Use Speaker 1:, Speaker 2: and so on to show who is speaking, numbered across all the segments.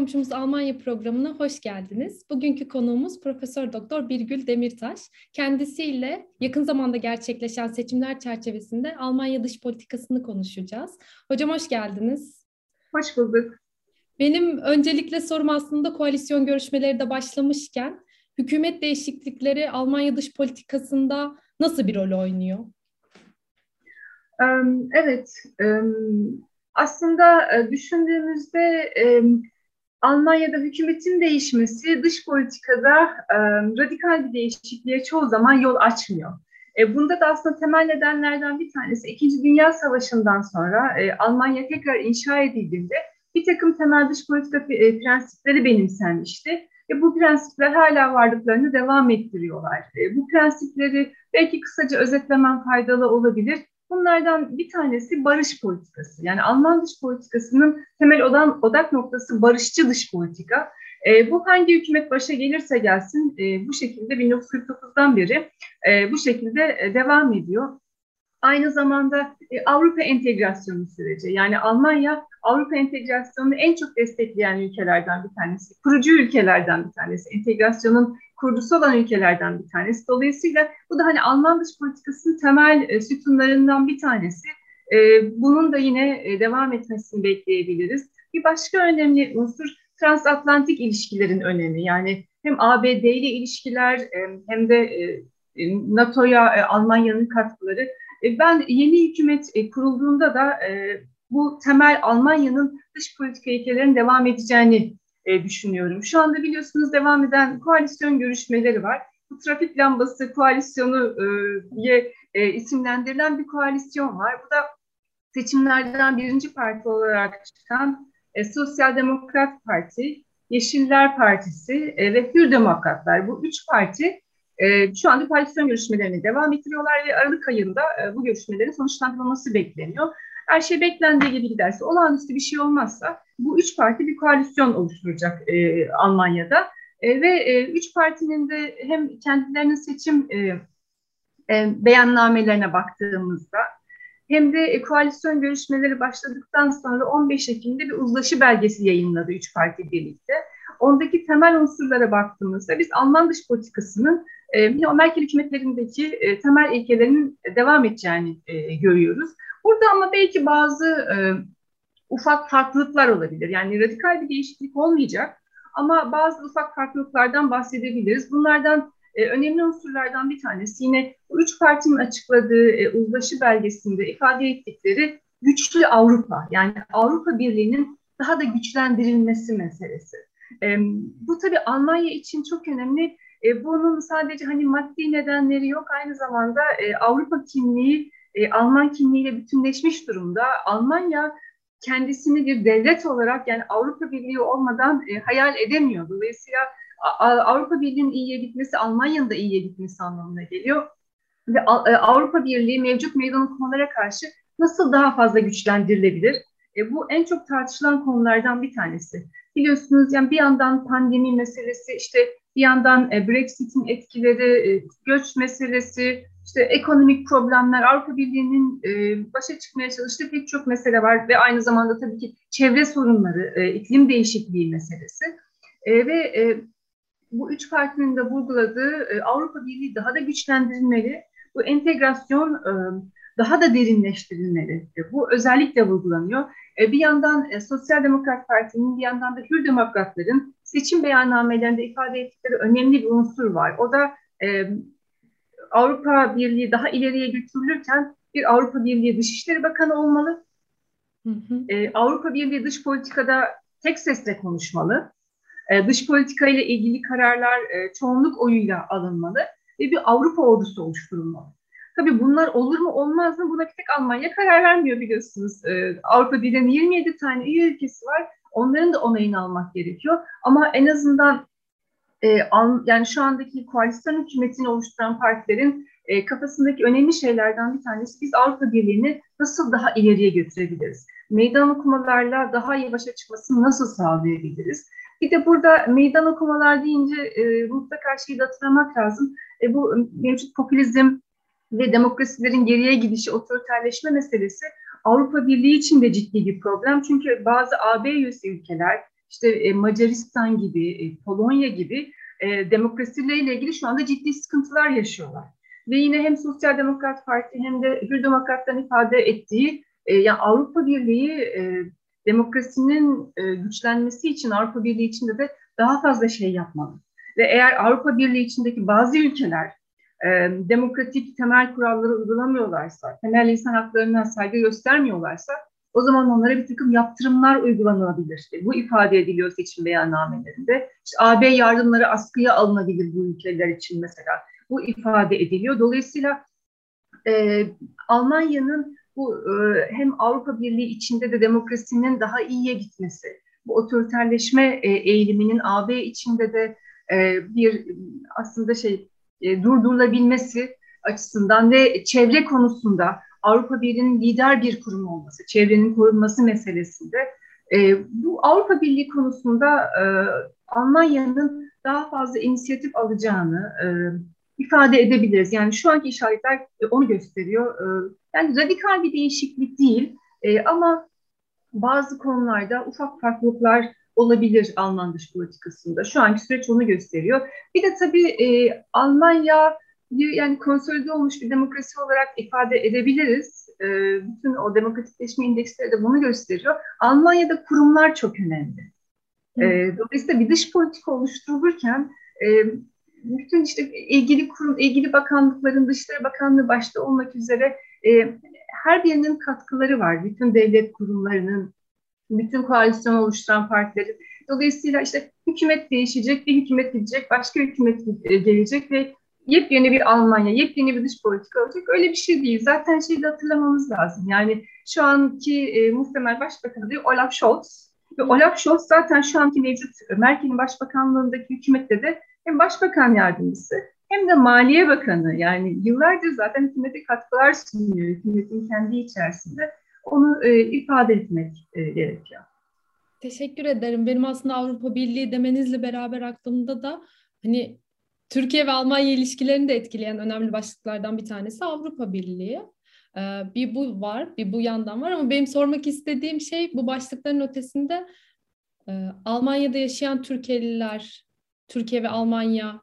Speaker 1: Komşumuz Almanya programına hoş geldiniz. Bugünkü konuğumuz Profesör Doktor Birgül Demirtaş. Kendisiyle yakın zamanda gerçekleşen seçimler çerçevesinde Almanya dış politikasını konuşacağız. Hocam hoş geldiniz.
Speaker 2: Hoş bulduk.
Speaker 1: Benim öncelikle sorum aslında koalisyon görüşmeleri de başlamışken hükümet değişiklikleri Almanya dış politikasında nasıl bir rol oynuyor?
Speaker 2: Evet, aslında e, düşündüğümüzde Almanya'da hükümetin değişmesi dış politikada radikal bir değişikliğe çoğu zaman yol açmıyor. E, bunda da aslında temel nedenlerden bir tanesi İkinci Dünya Savaşı'ndan sonra e, Almanya tekrar inşa edildiğinde bir takım temel dış politika prensipleri benimsenmişti. Ve bu prensipler hala varlıklarını devam ettiriyorlar. bu prensipleri belki kısaca özetlemem faydalı olabilir. Bunlardan bir tanesi barış politikası. Yani Alman dış politikasının temel odan, odak noktası barışçı dış politika. E, bu hangi hükümet başa gelirse gelsin e, bu şekilde 1949'dan beri e, bu şekilde e, devam ediyor. Aynı zamanda e, Avrupa entegrasyonu süreci. Yani Almanya Avrupa entegrasyonunu en çok destekleyen ülkelerden bir tanesi, kurucu ülkelerden bir tanesi, entegrasyonun kurucusu olan ülkelerden bir tanesi. Dolayısıyla bu da hani Alman dış politikasının temel e, sütunlarından bir tanesi. E, bunun da yine e, devam etmesini bekleyebiliriz. Bir başka önemli unsur transatlantik ilişkilerin önemi. Yani hem ABD ile ilişkiler e, hem de e, NATO'ya e, Almanya'nın katkıları. E, ben yeni hükümet e, kurulduğunda da e, bu temel Almanya'nın dış politika ilkelerinin devam edeceğini e, düşünüyorum. Şu anda biliyorsunuz devam eden koalisyon görüşmeleri var. Bu trafik lambası koalisyonu e, diye e, isimlendirilen bir koalisyon var. Bu da seçimlerden birinci parti olarak çıkan e, Sosyal Demokrat Parti, Yeşiller Partisi e, ve Hür Demokratlar. Bu üç parti e, şu anda koalisyon görüşmelerini devam ettiriyorlar ve Aralık ayında e, bu görüşmelerin sonuçlandırılması bekleniyor. Her şey beklendiği gibi giderse, olağanüstü bir şey olmazsa bu üç parti bir koalisyon oluşturacak e, Almanya'da. E, ve e, üç partinin de hem kendilerinin seçim e, e, beyannamelerine baktığımızda hem de e, koalisyon görüşmeleri başladıktan sonra 15 Ekim'de bir uzlaşı belgesi yayınladı üç parti birlikte. Ondaki temel unsurlara baktığımızda biz Alman dış politikasının e, Merkel hükümetlerindeki e, temel ilkelerinin devam edeceğini e, görüyoruz. Burada ama belki bazı e, ufak farklılıklar olabilir. Yani radikal bir değişiklik olmayacak ama bazı ufak farklılıklardan bahsedebiliriz. Bunlardan e, önemli unsurlardan bir tanesi yine üç partinin açıkladığı e, uzlaşı belgesinde ifade ettikleri güçlü Avrupa yani Avrupa Birliği'nin daha da güçlendirilmesi meselesi. E, bu tabii Almanya için çok önemli. E, bunun sadece hani maddi nedenleri yok aynı zamanda e, Avrupa kimliği e, Alman kimliğiyle bütünleşmiş durumda. Almanya kendisini bir devlet olarak yani Avrupa Birliği olmadan e, hayal edemiyor. Dolayısıyla Avrupa Birliği'nin iyiye gitmesi Almanya'nın da iyiye gitmesi anlamına geliyor. Ve e, Avrupa Birliği mevcut meydan okumalara karşı nasıl daha fazla güçlendirilebilir? E, bu en çok tartışılan konulardan bir tanesi. Biliyorsunuz yani bir yandan pandemi meselesi, işte bir yandan e, Brexit'in etkileri, e, göç meselesi, işte ekonomik problemler, Avrupa Birliği'nin e, başa çıkmaya çalıştığı pek çok mesele var ve aynı zamanda tabii ki çevre sorunları, iklim değişikliği meselesi ve bu üç partinin de vurguladığı Avrupa Birliği daha da güçlendirilmeli, bu entegrasyon daha da derinleştirilmeli. Bu özellikle vurgulanıyor. Bir yandan Sosyal Demokrat Parti'nin, bir yandan da Hür Demokratların seçim beyannamelerinde ifade ettikleri önemli bir unsur var. O da e, Avrupa Birliği daha ileriye götürülürken bir Avrupa Birliği Dışişleri Bakanı olmalı. Hı hı. Ee, Avrupa Birliği dış politikada tek sesle konuşmalı. Ee, dış politika ile ilgili kararlar e, çoğunluk oyuyla alınmalı ve bir Avrupa ordusu oluşturulmalı. Tabii bunlar olur mu olmaz mı buna bir tek Almanya karar vermiyor biliyorsunuz. Ee, Avrupa Birliği'nin 27 tane üye ülkesi var. Onların da onayını almak gerekiyor. Ama en azından e, an, yani şu andaki koalisyon hükümetini oluşturan partilerin e, kafasındaki önemli şeylerden bir tanesi biz Avrupa Birliği'ni nasıl daha ileriye götürebiliriz? Meydan okumalarla daha iyi başa çıkmasını nasıl sağlayabiliriz? Bir de burada meydan okumalar deyince e, mutlaka şeyi de hatırlamak lazım. E, bu mevcut popülizm ve demokrasilerin geriye gidişi, otoriterleşme meselesi Avrupa Birliği için de ciddi bir problem. Çünkü bazı AB üyesi ülkeler, işte e, Macaristan gibi, e, Polonya gibi e, demokrasileriyle ilgili şu anda ciddi sıkıntılar yaşıyorlar. Ve yine hem Sosyal Demokrat Parti hem de Hür Demokratların ifade ettiği yani Avrupa Birliği demokrasinin güçlenmesi için Avrupa Birliği içinde de daha fazla şey yapmalı. Ve eğer Avrupa Birliği içindeki bazı ülkeler demokratik temel kuralları uygulamıyorlarsa, temel insan haklarına saygı göstermiyorlarsa o zaman onlara bir takım yaptırımlar uygulanabilir. E, bu ifade ediliyor seçim beyannamelerinde. İşte AB yardımları askıya alınabilir bu ülkeler için mesela. Bu ifade ediliyor. Dolayısıyla e, Almanya'nın bu e, hem Avrupa Birliği içinde de demokrasinin daha iyiye gitmesi, bu otoriterleşme e, eğiliminin AB içinde de e, bir aslında şey e, durdurulabilmesi açısından ve çevre konusunda Avrupa Birliği'nin lider bir kurum olması, çevrenin korunması meselesinde e, bu Avrupa Birliği konusunda e, Almanya'nın daha fazla inisiyatif alacağını e, ifade edebiliriz. Yani şu anki işaretler e, onu gösteriyor. E, yani radikal bir değişiklik değil e, ama bazı konularda ufak farklılıklar olabilir Alman dış politikasında. Şu anki süreç onu gösteriyor. Bir de tabii e, Almanya yani konsolide olmuş bir demokrasi olarak ifade edebiliriz. E, bütün o demokratikleşme indeksleri de bunu gösteriyor. Almanya'da kurumlar çok önemli. E, dolayısıyla bir dış politika oluşturulurken e, bütün işte ilgili kurum, ilgili bakanlıkların, Dışişleri Bakanlığı başta olmak üzere e, her birinin katkıları var. Bütün devlet kurumlarının, bütün koalisyon oluşturan partilerin. Dolayısıyla işte hükümet değişecek, bir hükümet gidecek, başka hükümet e, gelecek ve yepyeni bir Almanya, yepyeni bir dış politika olacak. Öyle bir şey değil. Zaten şeyi de hatırlamamız lazım. Yani şu anki e, muhtemel başbakan adayı Olaf Scholz. Ve Olaf Scholz zaten şu anki mevcut Merkel'in başbakanlığındaki hükümette de hem başbakan yardımcısı hem de Maliye Bakanı yani yıllardır zaten hükümete katkılar sunuyor hükümetin kendi içerisinde. Onu e, ifade etmek e, gerekiyor.
Speaker 1: Teşekkür ederim. Benim aslında Avrupa Birliği demenizle beraber aklımda da hani Türkiye ve Almanya ilişkilerini de etkileyen önemli başlıklardan bir tanesi Avrupa Birliği. Ee, bir bu var, bir bu yandan var ama benim sormak istediğim şey bu başlıkların ötesinde e, Almanya'da yaşayan Türkiye'liler, Türkiye ve Almanya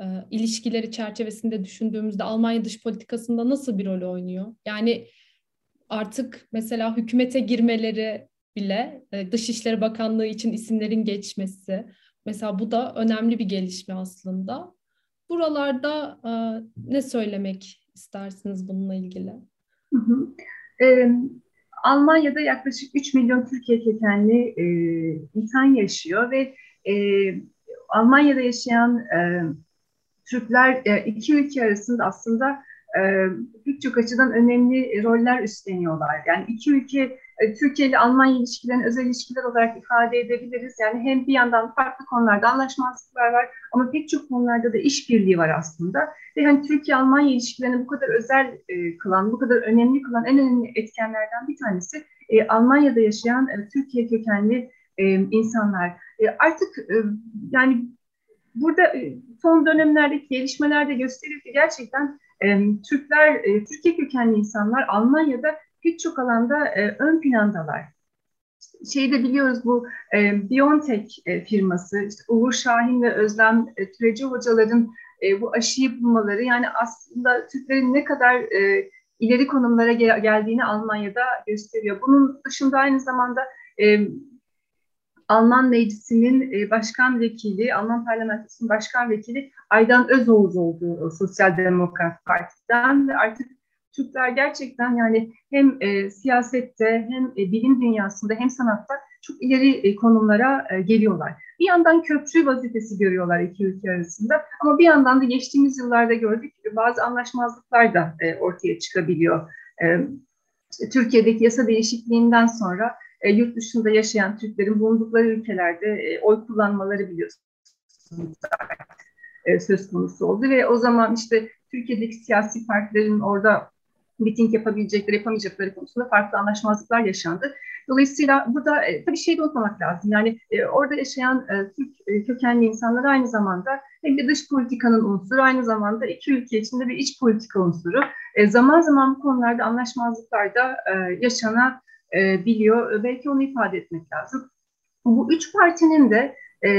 Speaker 1: e, ilişkileri çerçevesinde düşündüğümüzde Almanya dış politikasında nasıl bir rol oynuyor? Yani artık mesela hükümete girmeleri bile e, Dışişleri Bakanlığı için isimlerin geçmesi mesela bu da önemli bir gelişme aslında. Buralarda e, ne söylemek istersiniz bununla ilgili? Hı hı.
Speaker 2: E, Almanya'da yaklaşık 3 milyon Türkiye kökenli e, insan yaşıyor ve e, Almanya'da yaşayan e, Türkler e, iki ülke arasında aslında e, birçok açıdan önemli roller üstleniyorlar. Yani iki ülke e, Türkiye ile Almanya ilişkilerini özel ilişkiler olarak ifade edebiliriz. Yani hem bir yandan farklı konularda anlaşmazlıklar var ama pek çok konularda da işbirliği var aslında. Ve hani Türkiye-Almanya ilişkilerini bu kadar özel e, kılan, bu kadar önemli kılan en önemli etkenlerden bir tanesi e, Almanya'da yaşayan e, Türkiye kökenli e, insanlar. E, artık e, yani burada e, son dönemlerdeki gelişmeler de gösteriyor ki gerçekten Türkler, Türkiye kökenli insanlar Almanya'da birçok alanda e, ön plandalar. Şeyde biliyoruz bu Biontech firması, işte Uğur Şahin ve Özlem Türeci hocaların bu aşıyı bulmaları yani aslında Türklerin ne kadar ileri konumlara gel- geldiğini Almanya'da gösteriyor. Bunun dışında aynı zamanda Alman Meclisi'nin e, başkan vekili, Alman Parlamentosu'nun başkan vekili Aydan Özoğuz oldu Sosyal Demokrat Parti'den ve artık Türkler gerçekten yani hem e, siyasette hem e, bilim dünyasında hem sanatta çok ileri e, konumlara e, geliyorlar. Bir yandan köprü vazifesi görüyorlar iki ülke arasında ama bir yandan da geçtiğimiz yıllarda gördük bazı anlaşmazlıklar da e, ortaya çıkabiliyor. E, Türkiye'deki yasa değişikliğinden sonra e, yurt dışında yaşayan Türklerin bulundukları ülkelerde e, oy kullanmaları biliyorsunuz e, söz konusu oldu ve o zaman işte Türkiye'deki siyasi partilerin orada miting yapabilecekleri, yapamayacakları konusunda farklı anlaşmazlıklar yaşandı. Dolayısıyla burada e, tabii şey de unutmamak lazım. Yani e, orada yaşayan e, Türk e, kökenli insanlar aynı zamanda hem de dış politikanın unsuru, aynı zamanda iki ülke içinde bir iç politika unsuru. E, zaman zaman bu konularda anlaşmazlıklar da e, yaşanabiliyor. Belki onu ifade etmek lazım. Bu üç partinin de e,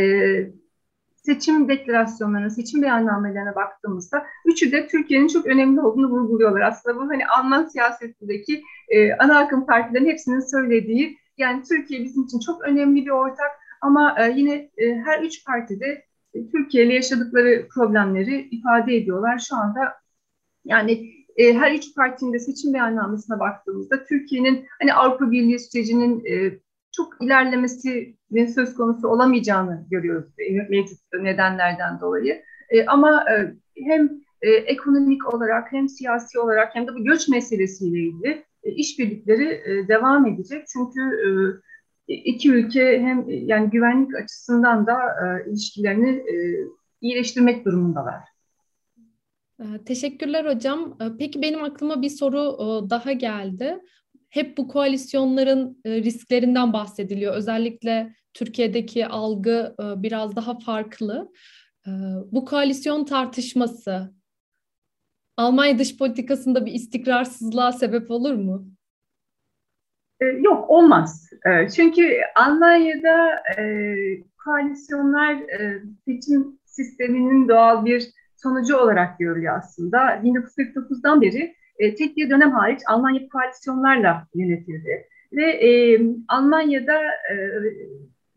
Speaker 2: seçim deklarasyonlarına, seçim beyannamelerine baktığımızda üçü de Türkiye'nin çok önemli olduğunu vurguluyorlar. Aslında bu hani Alman siyasetindeki e, ana akım partilerin hepsinin söylediği yani Türkiye bizim için çok önemli bir ortak ama e, yine e, her üç partide e, Türkiye yaşadıkları problemleri ifade ediyorlar. Şu anda yani e, her üç partinin de seçim beyannamesine baktığımızda Türkiye'nin hani Avrupa Birliği sürecinin e, çok ilerlemesinin söz konusu olamayacağını görüyoruz mevcut nedenlerden dolayı. E, ama e, hem e, ekonomik olarak hem siyasi olarak hem de bu göç meselesiyle ilgili e, işbirlikleri e, devam edecek. Çünkü e, iki ülke hem yani güvenlik açısından da e, ilişkilerini e, iyileştirmek durumundalar.
Speaker 1: E, teşekkürler hocam. E, peki benim aklıma bir soru e, daha geldi hep bu koalisyonların e, risklerinden bahsediliyor. Özellikle Türkiye'deki algı e, biraz daha farklı. E, bu koalisyon tartışması Almanya dış politikasında bir istikrarsızlığa sebep olur mu?
Speaker 2: Yok olmaz. Çünkü Almanya'da koalisyonlar seçim sisteminin doğal bir sonucu olarak görülüyor aslında. 1949'dan beri e, tek bir dönem hariç Almanya koalisyonlarla yönetildi. Ve e, Almanya'da e,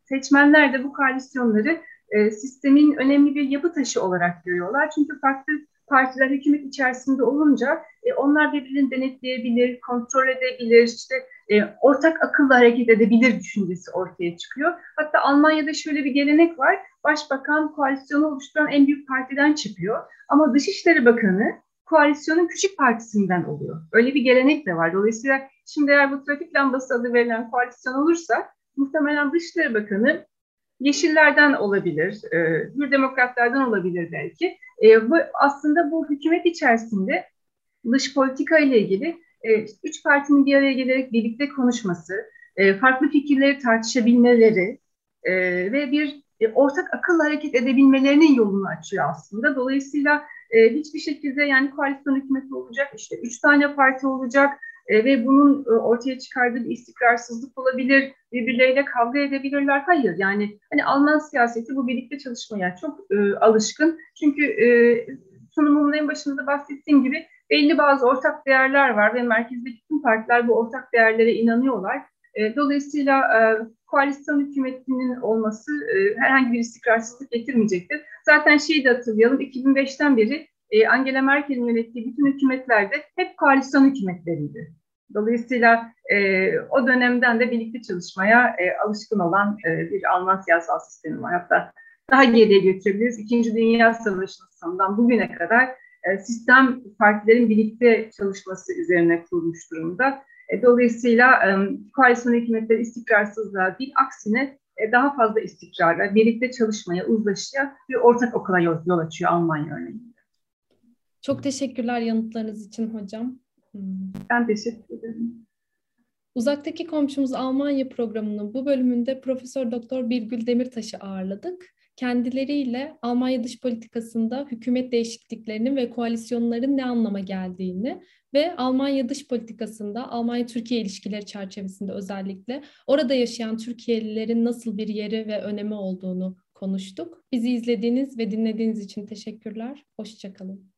Speaker 2: seçmenler de bu koalisyonları e, sistemin önemli bir yapı taşı olarak görüyorlar. Çünkü farklı partiler hükümet içerisinde olunca e, onlar birbirini denetleyebilir, kontrol edebilir, işte e, ortak akılla hareket edebilir düşüncesi ortaya çıkıyor. Hatta Almanya'da şöyle bir gelenek var. Başbakan koalisyonu oluşturan en büyük partiden çıkıyor. Ama Dışişleri Bakanı koalisyonun küçük partisinden oluyor. Öyle bir gelenek de var. Dolayısıyla şimdi eğer bu trafik lambası adı verilen koalisyon olursa muhtemelen Dışişleri Bakanı Yeşillerden olabilir, e, Hür Demokratlardan olabilir belki. E, bu aslında bu hükümet içerisinde dış politika ile ilgili e, üç partinin bir araya gelerek birlikte konuşması, e, farklı fikirleri tartışabilmeleri e, ve bir e, ortak akıl hareket edebilmelerinin yolunu açıyor aslında. Dolayısıyla e, hiçbir şekilde yani koalisyon hükümeti olacak, işte üç tane parti olacak e, ve bunun e, ortaya çıkardığı bir istikrarsızlık olabilir, birbirleriyle kavga edebilirler. Hayır yani hani Alman siyaseti bu birlikte çalışmaya çok e, alışkın. Çünkü e, sunumumun en başında bahsettiğim gibi belli bazı ortak değerler var ve merkezdeki tüm partiler bu ortak değerlere inanıyorlar. E, dolayısıyla e, koalisyon hükümetinin olması e, herhangi bir istikrarsızlık getirmeyecektir. Zaten şeyi de hatırlayalım, 2005'ten beri e, Angela Merkel'in yönettiği bütün hükümetlerde hep koalisyon hükümetleriydi. Dolayısıyla e, o dönemden de birlikte çalışmaya e, alışkın olan e, bir Alman siyasal sistemi var. Hatta daha geriye götürebiliriz. İkinci Dünya Savaşı'nın sonundan bugüne kadar e, sistem partilerin birlikte çalışması üzerine kurulmuş durumda. E, dolayısıyla e, koalisyon hükümetleri istikrarsızlığa değil, aksine e, daha fazla istikrara, birlikte çalışmaya, uzlaşıya ve ortak okula yol, yol açıyor Almanya örneğinde.
Speaker 1: Çok teşekkürler yanıtlarınız için hocam.
Speaker 2: Hmm. Ben teşekkür ederim.
Speaker 1: Uzaktaki komşumuz Almanya programının bu bölümünde Profesör Doktor Birgül Demirtaş'ı ağırladık kendileriyle Almanya dış politikasında hükümet değişikliklerinin ve koalisyonların ne anlama geldiğini ve Almanya dış politikasında Almanya-Türkiye ilişkileri çerçevesinde özellikle orada yaşayan Türkiye'lilerin nasıl bir yeri ve önemi olduğunu konuştuk. Bizi izlediğiniz ve dinlediğiniz için teşekkürler. Hoşçakalın.